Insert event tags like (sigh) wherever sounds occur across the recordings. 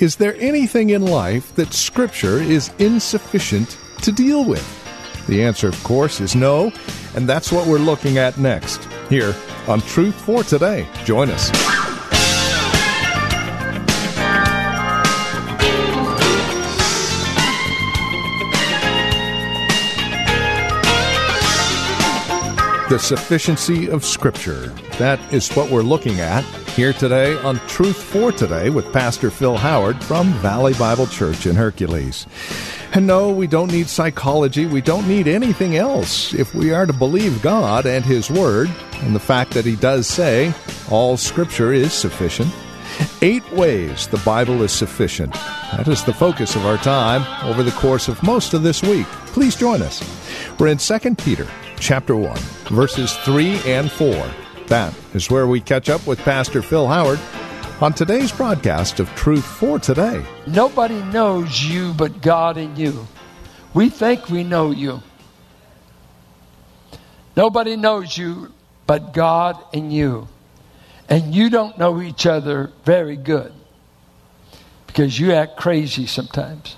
Is there anything in life that Scripture is insufficient to deal with? The answer, of course, is no, and that's what we're looking at next, here on Truth for Today. Join us. The sufficiency of Scripture. That is what we're looking at here today on Truth for Today with Pastor Phil Howard from Valley Bible Church in Hercules. And no, we don't need psychology. We don't need anything else if we are to believe God and His Word and the fact that He does say all Scripture is sufficient. Eight ways the Bible is sufficient. That is the focus of our time over the course of most of this week. Please join us. We're in 2 Peter chapter 1, verses 3 and 4. That is where we catch up with Pastor Phil Howard on today's broadcast of Truth for Today. Nobody knows you but God and you. We think we know you. Nobody knows you but God and you. And you don't know each other very good because you act crazy sometimes.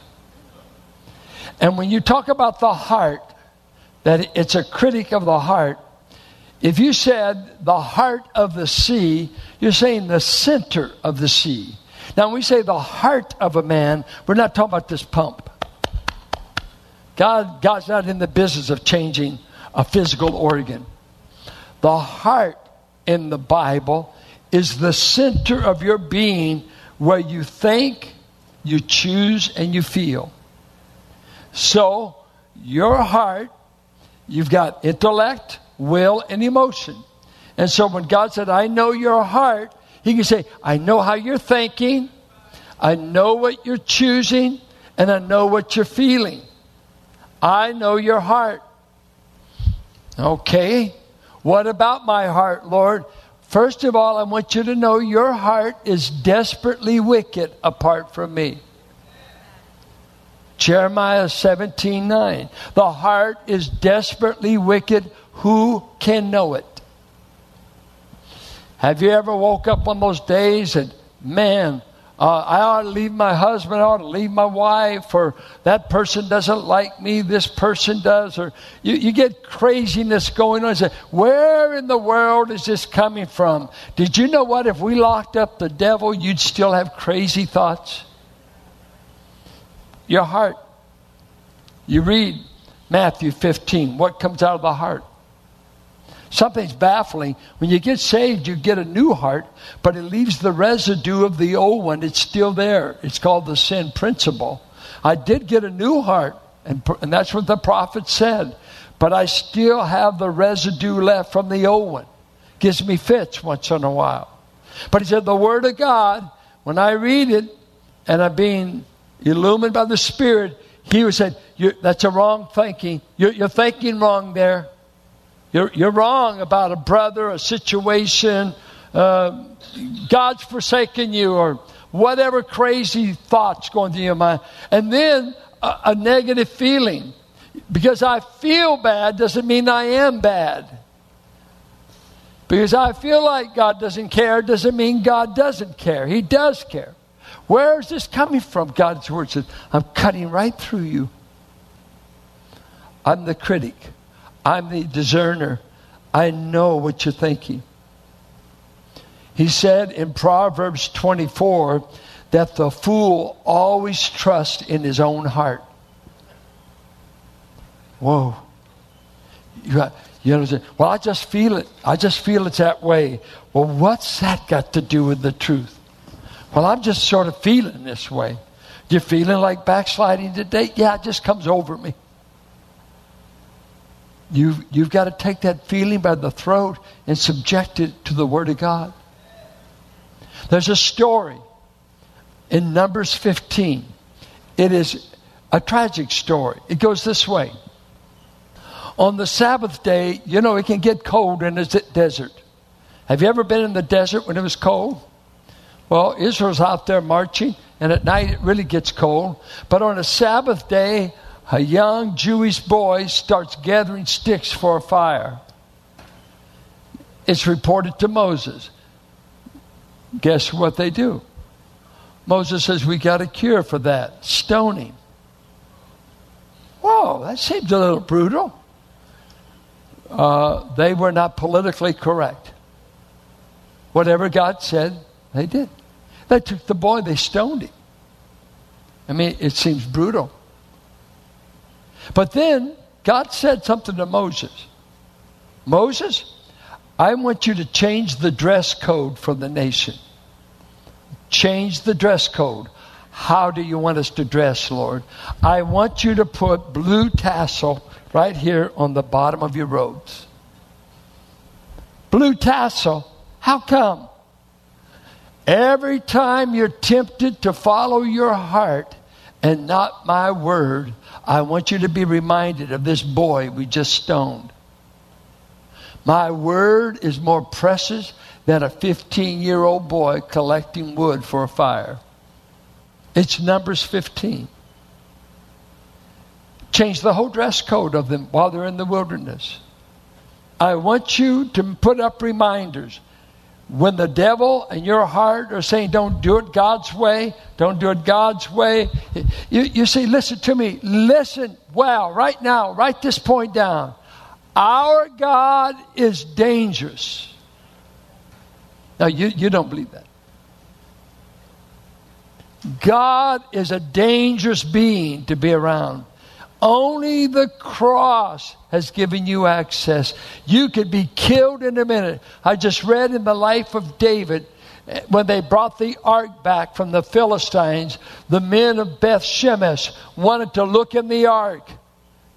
And when you talk about the heart, that it's a critic of the heart. If you said the heart of the sea, you're saying the center of the sea. Now, when we say the heart of a man, we're not talking about this pump. God, God's not in the business of changing a physical organ. The heart in the Bible is the center of your being where you think, you choose, and you feel. So, your heart You've got intellect, will, and emotion. And so when God said, I know your heart, He can say, I know how you're thinking, I know what you're choosing, and I know what you're feeling. I know your heart. Okay, what about my heart, Lord? First of all, I want you to know your heart is desperately wicked apart from me. Jeremiah 17 9. The heart is desperately wicked. Who can know it? Have you ever woke up on those days and, man, uh, I ought to leave my husband, I ought to leave my wife, or that person doesn't like me, this person does, or you, you get craziness going on. You say, Where in the world is this coming from? Did you know what? If we locked up the devil, you'd still have crazy thoughts? Your heart. You read Matthew 15, what comes out of the heart? Something's baffling. When you get saved, you get a new heart, but it leaves the residue of the old one. It's still there. It's called the sin principle. I did get a new heart, and, and that's what the prophet said, but I still have the residue left from the old one. Gives me fits once in a while. But he said, the Word of God, when I read it and I'm being illumined by the Spirit, he would say, That's a wrong thinking. You're, you're thinking wrong there. You're, you're wrong about a brother, a situation. Uh, God's forsaken you, or whatever crazy thoughts going through your mind. And then a, a negative feeling. Because I feel bad doesn't mean I am bad. Because I feel like God doesn't care doesn't mean God doesn't care. He does care. Where is this coming from? God's word says, I'm cutting right through you. I'm the critic. I'm the discerner. I know what you're thinking. He said in Proverbs 24 that the fool always trusts in his own heart. Whoa. You, got, you know, well, I just feel it. I just feel it's that way. Well, what's that got to do with the truth? Well, I'm just sort of feeling this way. You're feeling like backsliding today? Yeah, it just comes over me. You've, you've got to take that feeling by the throat and subject it to the Word of God. There's a story in Numbers 15. It is a tragic story. It goes this way. On the Sabbath day, you know, it can get cold in the desert. Have you ever been in the desert when it was cold? Well, Israel's out there marching, and at night it really gets cold. But on a Sabbath day, a young Jewish boy starts gathering sticks for a fire. It's reported to Moses. Guess what they do? Moses says, We got a cure for that stoning. Whoa, that seems a little brutal. Uh, they were not politically correct. Whatever God said, they did. They took the boy, they stoned him. I mean, it seems brutal. But then God said something to Moses Moses, I want you to change the dress code for the nation. Change the dress code. How do you want us to dress, Lord? I want you to put blue tassel right here on the bottom of your robes. Blue tassel. How come? Every time you're tempted to follow your heart and not my word, I want you to be reminded of this boy we just stoned. My word is more precious than a 15 year old boy collecting wood for a fire. It's Numbers 15. Change the whole dress code of them while they're in the wilderness. I want you to put up reminders. When the devil and your heart are saying, don't do it God's way, don't do it God's way, you, you listen to me, listen well, right now, write this point down. Our God is dangerous. Now, you, you don't believe that. God is a dangerous being to be around. Only the cross has given you access. You could be killed in a minute. I just read in the life of David eh, when they brought the ark back from the Philistines, the men of Beth Shemesh wanted to look in the ark.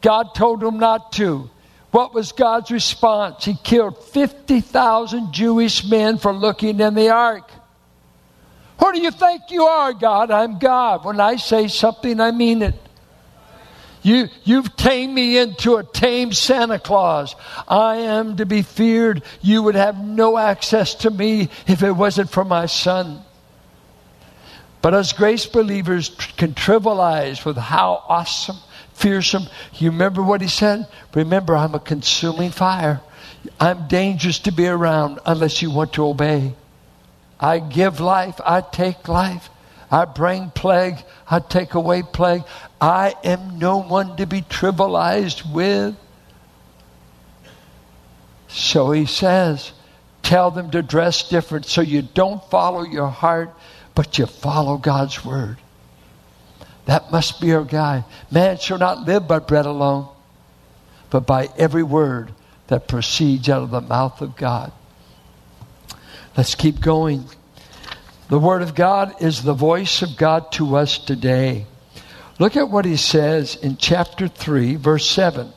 God told them not to. What was God's response? He killed 50,000 Jewish men for looking in the ark. Who do you think you are, God? I'm God. When I say something, I mean it. You, you've tamed me into a tame Santa Claus. I am to be feared. You would have no access to me if it wasn't for my son. But us grace believers can trivialize with how awesome, fearsome. You remember what he said? Remember, I'm a consuming fire. I'm dangerous to be around unless you want to obey. I give life, I take life. I bring plague, I take away plague. I am no one to be trivialized with. So he says, tell them to dress different so you don't follow your heart, but you follow God's word. That must be our guide. Man shall not live by bread alone, but by every word that proceeds out of the mouth of God. Let's keep going. The Word of God is the voice of God to us today. Look at what he says in chapter 3, verse 7.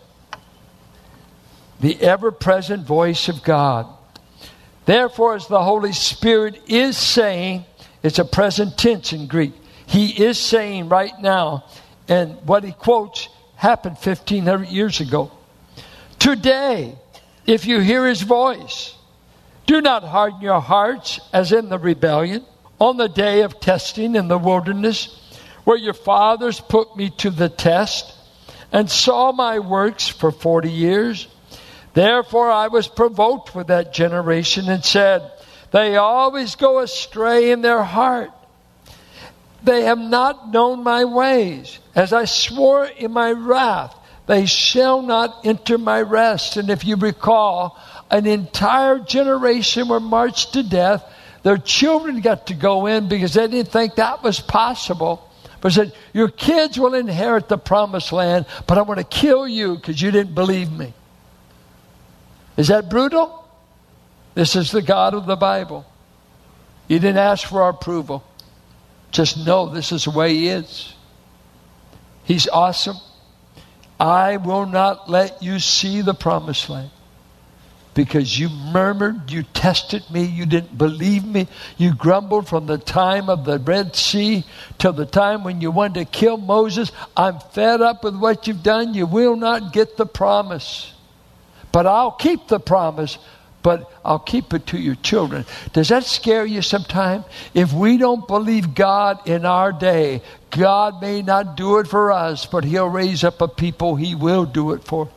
The ever present voice of God. Therefore, as the Holy Spirit is saying, it's a present tense in Greek. He is saying right now, and what he quotes happened 1500 years ago. Today, if you hear his voice, do not harden your hearts as in the rebellion on the day of testing in the wilderness, where your fathers put me to the test and saw my works for 40 years. Therefore I was provoked with that generation and said, They always go astray in their heart. They have not known my ways. As I swore in my wrath, they shall not enter my rest. And if you recall, an entire generation were marched to death their children got to go in because they didn't think that was possible. But said, Your kids will inherit the promised land, but I want to kill you because you didn't believe me. Is that brutal? This is the God of the Bible. You didn't ask for our approval. Just know this is the way He is. He's awesome. I will not let you see the promised land because you murmured, you tested me, you didn't believe me, you grumbled from the time of the Red Sea till the time when you wanted to kill Moses. I'm fed up with what you've done. You will not get the promise. But I'll keep the promise but I'll keep it to your children. Does that scare you sometime? If we don't believe God in our day, God may not do it for us, but He'll raise up a people He will do it for.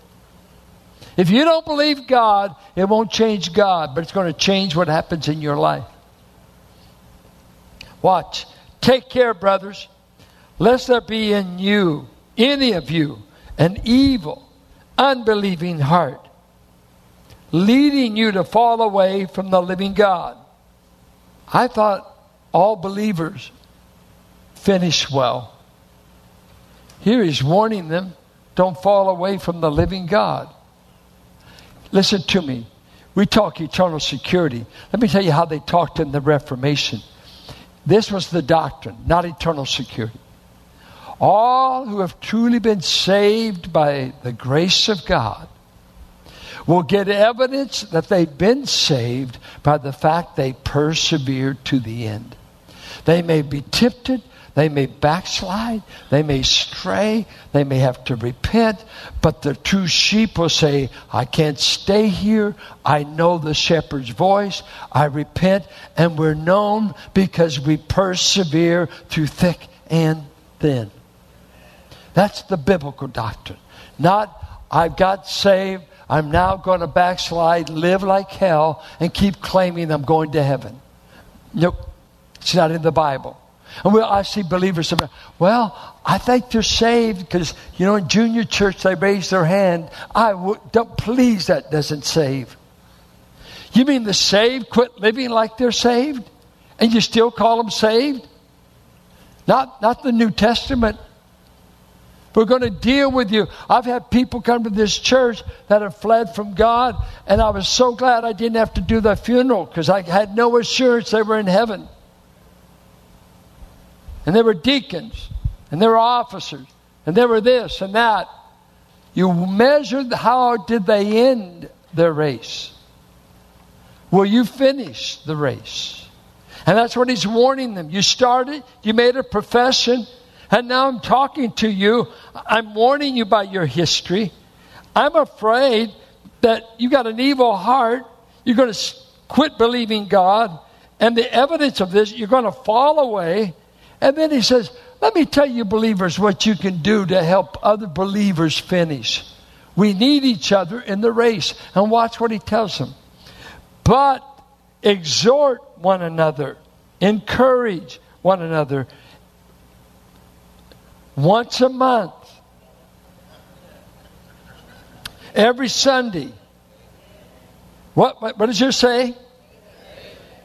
If you don't believe God, it won't change God, but it's going to change what happens in your life. Watch. Take care, brothers, lest there be in you, any of you, an evil, unbelieving heart leading you to fall away from the living God. I thought all believers finish well. Here he's warning them don't fall away from the living God. Listen to me. We talk eternal security. Let me tell you how they talked in the Reformation. This was the doctrine, not eternal security. All who have truly been saved by the grace of God will get evidence that they've been saved by the fact they persevered to the end. They may be tempted, they may backslide, they may stray, they may have to repent, but the true sheep will say, I can't stay here. I know the shepherd's voice. I repent, and we're known because we persevere through thick and thin. That's the biblical doctrine. Not, I've got saved, I'm now going to backslide, live like hell, and keep claiming I'm going to heaven. Nope. It's not in the Bible. And we, I see believers say, well, I think they're saved because, you know, in junior church they raise their hand. I w- don't, please, that doesn't save. You mean the saved quit living like they're saved? And you still call them saved? Not, not the New Testament. We're going to deal with you. I've had people come to this church that have fled from God, and I was so glad I didn't have to do the funeral because I had no assurance they were in heaven. And they were deacons, and there were officers, and there were this and that. You measured how did they end their race? Will you finish the race? And that's what he's warning them. You started, you made a profession, and now I'm talking to you. I'm warning you about your history. I'm afraid that you got an evil heart. You're going to quit believing God. And the evidence of this, you're going to fall away. And then he says, Let me tell you, believers, what you can do to help other believers finish. We need each other in the race. And watch what he tells them. But exhort one another, encourage one another, once a month, every Sunday. What, what, what does yours say?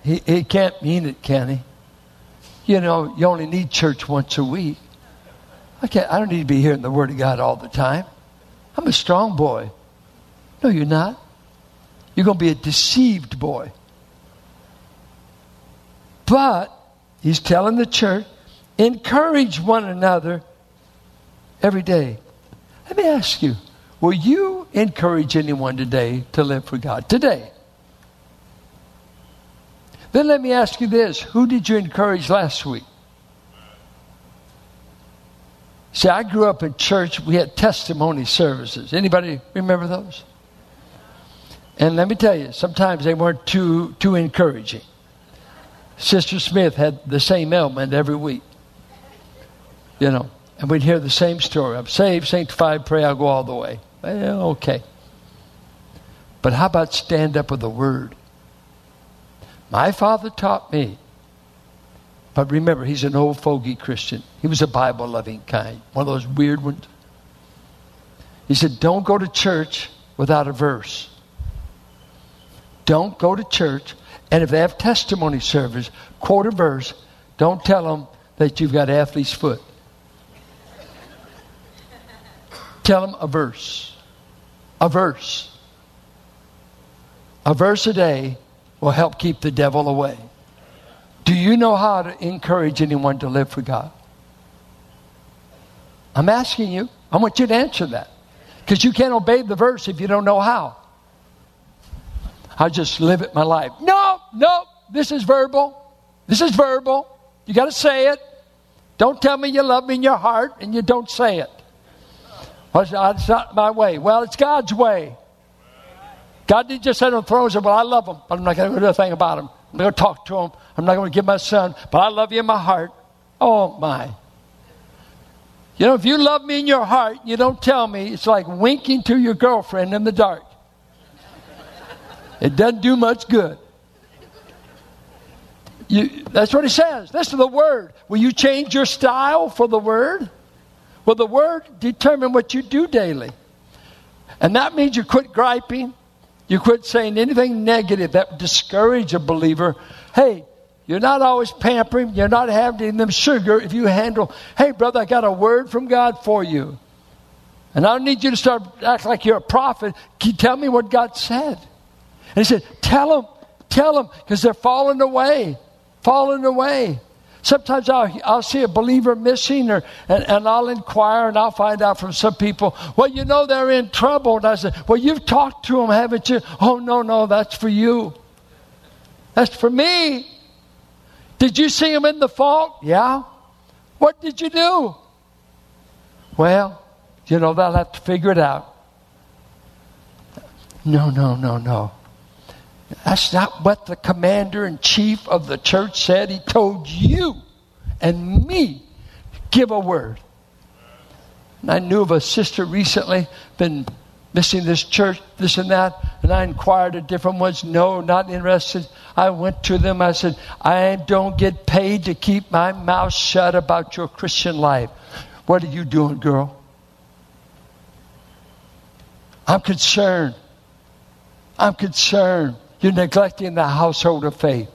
He, he can't mean it, can he? You know, you only need church once a week. I, can't, I don't need to be hearing the Word of God all the time. I'm a strong boy. No, you're not. You're going to be a deceived boy. But he's telling the church, encourage one another every day. Let me ask you will you encourage anyone today to live for God? Today. Then let me ask you this who did you encourage last week? See, I grew up in church. We had testimony services. Anybody remember those? And let me tell you, sometimes they weren't too too encouraging. Sister Smith had the same ailment every week. You know, and we'd hear the same story. I'm saved, sanctified, pray, I'll go all the way. Well, okay. But how about stand up with the word? My father taught me. But remember, he's an old fogey Christian. He was a Bible loving kind, one of those weird ones. He said, Don't go to church without a verse. Don't go to church. And if they have testimony service, quote a verse. Don't tell them that you've got athlete's foot. Tell them a verse. A verse. A verse a day will help keep the devil away. Do you know how to encourage anyone to live for God? I'm asking you. I want you to answer that. Because you can't obey the verse if you don't know how. I just live it my life. No, no, this is verbal. This is verbal. You got to say it. Don't tell me you love me in your heart and you don't say it. Well, it's not my way. Well, it's God's way. God didn't just sit on the throne and say, Well, I love him, but I'm not going to do a thing about him. I'm going to talk to him. I'm not going to give my son, but I love you in my heart. Oh, my. You know, if you love me in your heart, you don't tell me, it's like winking to your girlfriend in the dark. It doesn't do much good. You, that's what he says. Listen to the word. Will you change your style for the word? Will the word determine what you do daily? And that means you quit griping. You quit saying anything negative that would discourage a believer. Hey, you're not always pampering. You're not handing them sugar if you handle, hey, brother, I got a word from God for you. And I don't need you to start act like you're a prophet. Tell me what God said? And he said, tell them, tell them, because they're falling away, falling away. Sometimes I'll, I'll see a believer missing, or, and, and I'll inquire and I'll find out from some people, well, you know they're in trouble. And I said, well, you've talked to them, haven't you? Oh, no, no, that's for you. That's for me. Did you see them in the fault? Yeah. What did you do? Well, you know, they'll have to figure it out. No, no, no, no. That's not what the commander in chief of the church said. He told you and me, give a word. And I knew of a sister recently, been missing this church, this and that, and I inquired at different ones. No, not interested. I went to them. I said, I don't get paid to keep my mouth shut about your Christian life. What are you doing, girl? I'm concerned. I'm concerned. You're neglecting the household of faith.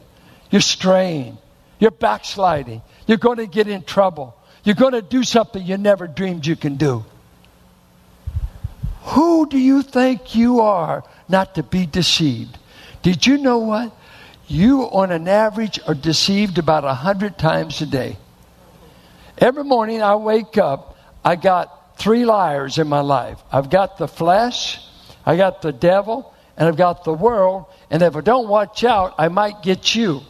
You're straying. You're backsliding. You're going to get in trouble. You're going to do something you never dreamed you can do. Who do you think you are not to be deceived? Did you know what? You, on an average, are deceived about a hundred times a day. Every morning I wake up, I got three liars in my life. I've got the flesh, I got the devil, and I've got the world, and if I don't watch out, I might get you.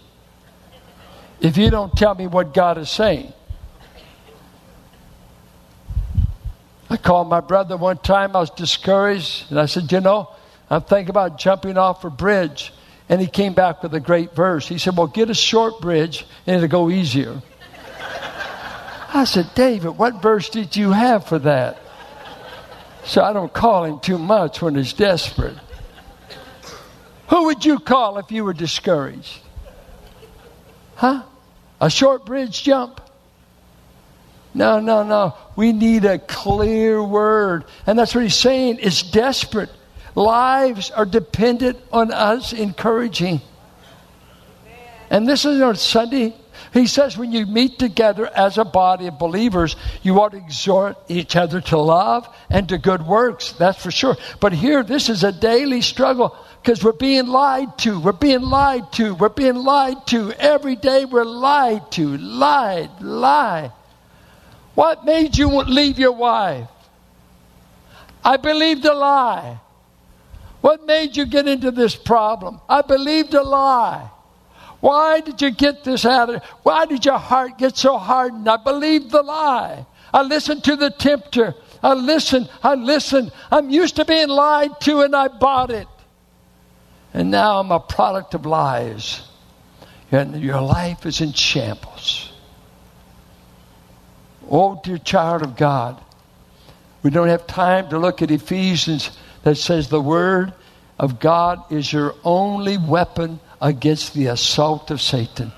If you don't tell me what God is saying. I called my brother one time. I was discouraged. And I said, You know, I'm thinking about jumping off a bridge. And he came back with a great verse. He said, Well, get a short bridge and it'll go easier. (laughs) I said, David, what verse did you have for that? So I don't call him too much when he's desperate. Who would you call if you were discouraged? Huh? A short bridge jump? No, no, no. We need a clear word. And that's what he's saying. It's desperate. Lives are dependent on us encouraging. And this is on Sunday. He says when you meet together as a body of believers, you ought to exhort each other to love and to good works. That's for sure. But here, this is a daily struggle because we're being lied to. We're being lied to. We're being lied to. Every day we're lied to. Lied, lie. What made you leave your wife? I believed a lie. What made you get into this problem? I believed a lie. Why did you get this out of it? Why did your heart get so hardened? I believed the lie. I listened to the tempter. I listened. I listened. I'm used to being lied to and I bought it. And now I'm a product of lies. And your life is in shambles. Oh, dear child of God, we don't have time to look at Ephesians that says the Word of God is your only weapon against the assault of Satan.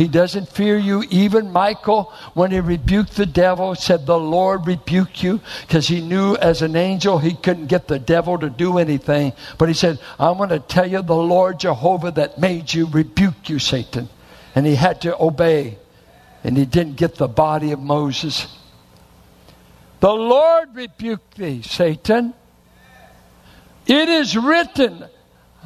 He doesn't fear you. Even Michael, when he rebuked the devil, said, The Lord rebuke you, because he knew as an angel he couldn't get the devil to do anything. But he said, I'm going to tell you the Lord Jehovah that made you rebuke you, Satan. And he had to obey. And he didn't get the body of Moses. The Lord rebuked thee, Satan. It is written,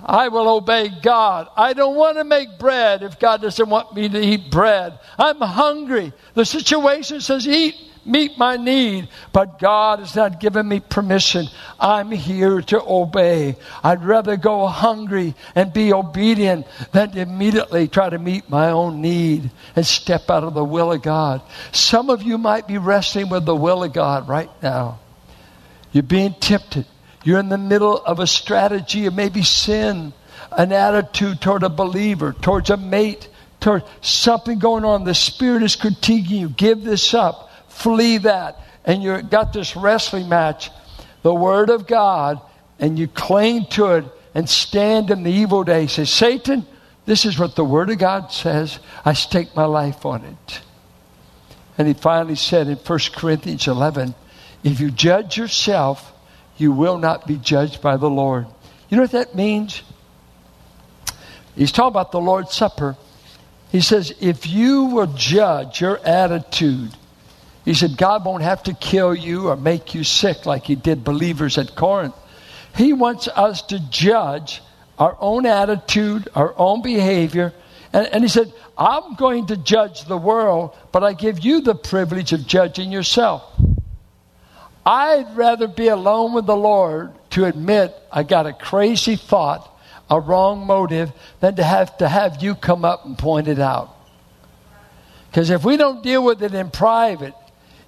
I will obey God. I don't want to make bread if God doesn't want me to eat bread. I'm hungry. The situation says, eat meet my need, but God has not given me permission. I'm here to obey. I'd rather go hungry and be obedient than to immediately try to meet my own need and step out of the will of God. Some of you might be wrestling with the will of God right now. You're being tempted. You're in the middle of a strategy of maybe sin, an attitude toward a believer, towards a mate, toward something going on. The Spirit is critiquing you. Give this up. Flee that. And you've got this wrestling match, the Word of God, and you cling to it and stand in the evil day. Say, Satan, this is what the Word of God says. I stake my life on it. And he finally said in 1 Corinthians 11, if you judge yourself, you will not be judged by the Lord. You know what that means? He's talking about the Lord's Supper. He says, if you will judge your attitude, he said, God won't have to kill you or make you sick like he did believers at Corinth. He wants us to judge our own attitude, our own behavior. And, and he said, I'm going to judge the world, but I give you the privilege of judging yourself. I'd rather be alone with the Lord to admit I got a crazy thought, a wrong motive, than to have to have you come up and point it out. Because if we don't deal with it in private,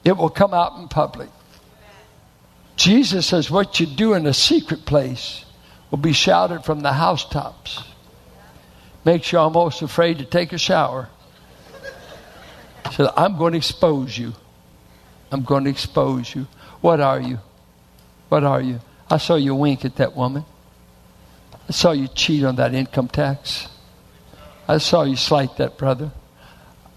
it will come out in public. Jesus says, What you do in a secret place will be shouted from the housetops. Makes you almost afraid to take a shower. So I'm going to expose you. I'm going to expose you. What are you? What are you? I saw you wink at that woman. I saw you cheat on that income tax. I saw you slight that brother.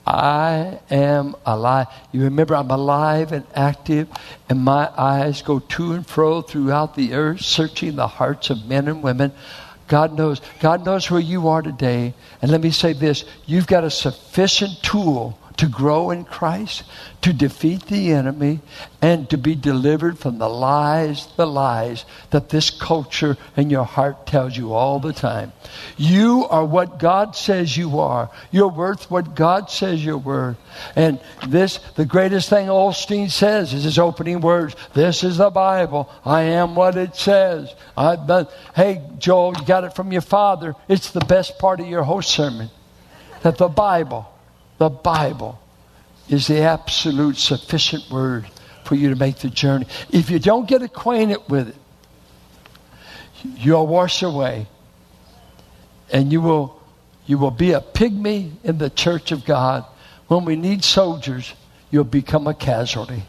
I am alive. You remember, I'm alive and active, and my eyes go to and fro throughout the earth, searching the hearts of men and women. God knows. God knows where you are today. And let me say this you've got a sufficient tool to grow in Christ, to defeat the enemy, and to be delivered from the lies, the lies that this culture and your heart tells you all the time. You are what God says you are. You're worth what God says you're worth. And this, the greatest thing Osteen says is his opening words. This is the Bible. I am what it says. I've been, hey, Joel, you got it from your father. It's the best part of your whole sermon. That the Bible the Bible is the absolute sufficient word for you to make the journey. If you don't get acquainted with it, you'll wash away and you will you will be a pygmy in the church of God. When we need soldiers, you'll become a casualty.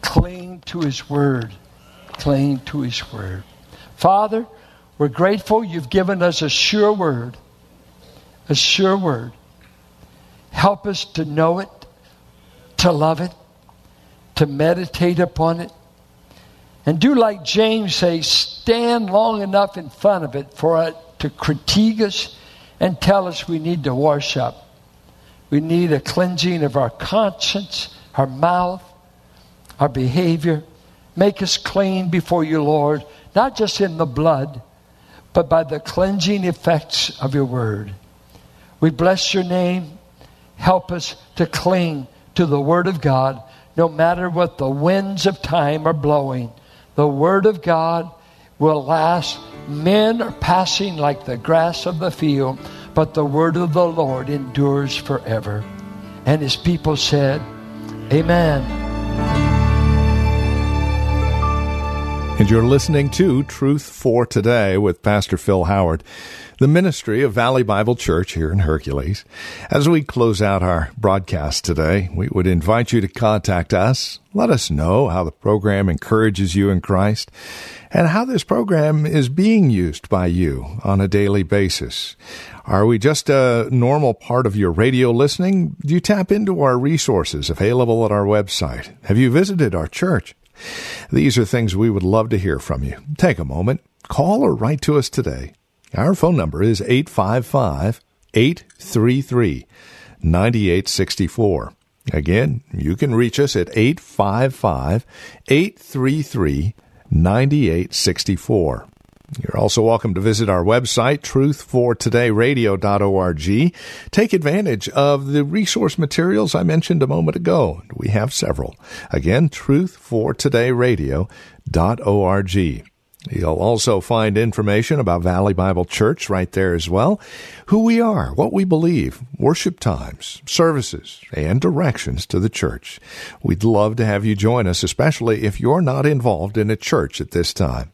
Cling to his word. Cling to his word. Father, we're grateful you've given us a sure word. A sure word. Help us to know it, to love it, to meditate upon it. And do like James says, stand long enough in front of it for it to critique us and tell us we need to wash up. We need a cleansing of our conscience, our mouth, our behavior. Make us clean before you, Lord, not just in the blood, but by the cleansing effects of your word. We bless your name. Help us to cling to the Word of God no matter what the winds of time are blowing. The Word of God will last. Men are passing like the grass of the field, but the Word of the Lord endures forever. And His people said, Amen. And you're listening to Truth for Today with Pastor Phil Howard the ministry of Valley Bible Church here in Hercules. As we close out our broadcast today, we would invite you to contact us. Let us know how the program encourages you in Christ and how this program is being used by you on a daily basis. Are we just a normal part of your radio listening? Do you tap into our resources available at our website? Have you visited our church? These are things we would love to hear from you. Take a moment, call or write to us today. Our phone number is 855 833 9864. Again, you can reach us at 855 833 9864. You're also welcome to visit our website, truthfortodayradio.org. Take advantage of the resource materials I mentioned a moment ago. We have several. Again, truthfortodayradio.org. You'll also find information about Valley Bible Church right there as well, who we are, what we believe, worship times, services, and directions to the church. We'd love to have you join us, especially if you're not involved in a church at this time.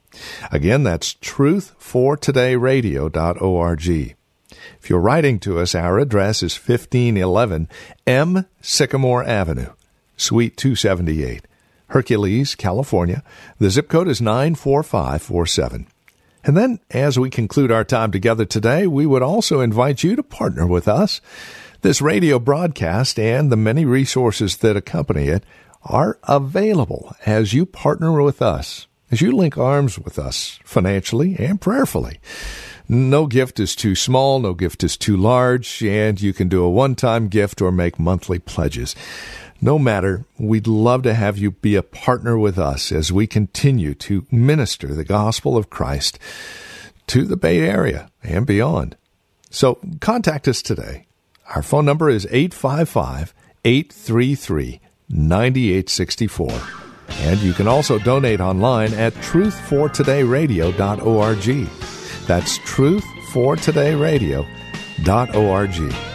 Again, that's truthfortodayradio.org. If you're writing to us, our address is 1511 M Sycamore Avenue, Suite 278. Hercules, California. The zip code is 94547. And then, as we conclude our time together today, we would also invite you to partner with us. This radio broadcast and the many resources that accompany it are available as you partner with us, as you link arms with us financially and prayerfully. No gift is too small, no gift is too large, and you can do a one time gift or make monthly pledges. No matter, we'd love to have you be a partner with us as we continue to minister the gospel of Christ to the Bay Area and beyond. So contact us today. Our phone number is 855 833 9864. And you can also donate online at truthfortodayradio.org. That's truthfortodayradio.org.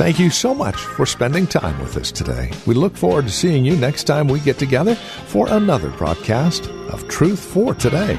Thank you so much for spending time with us today. We look forward to seeing you next time we get together for another broadcast of Truth for Today.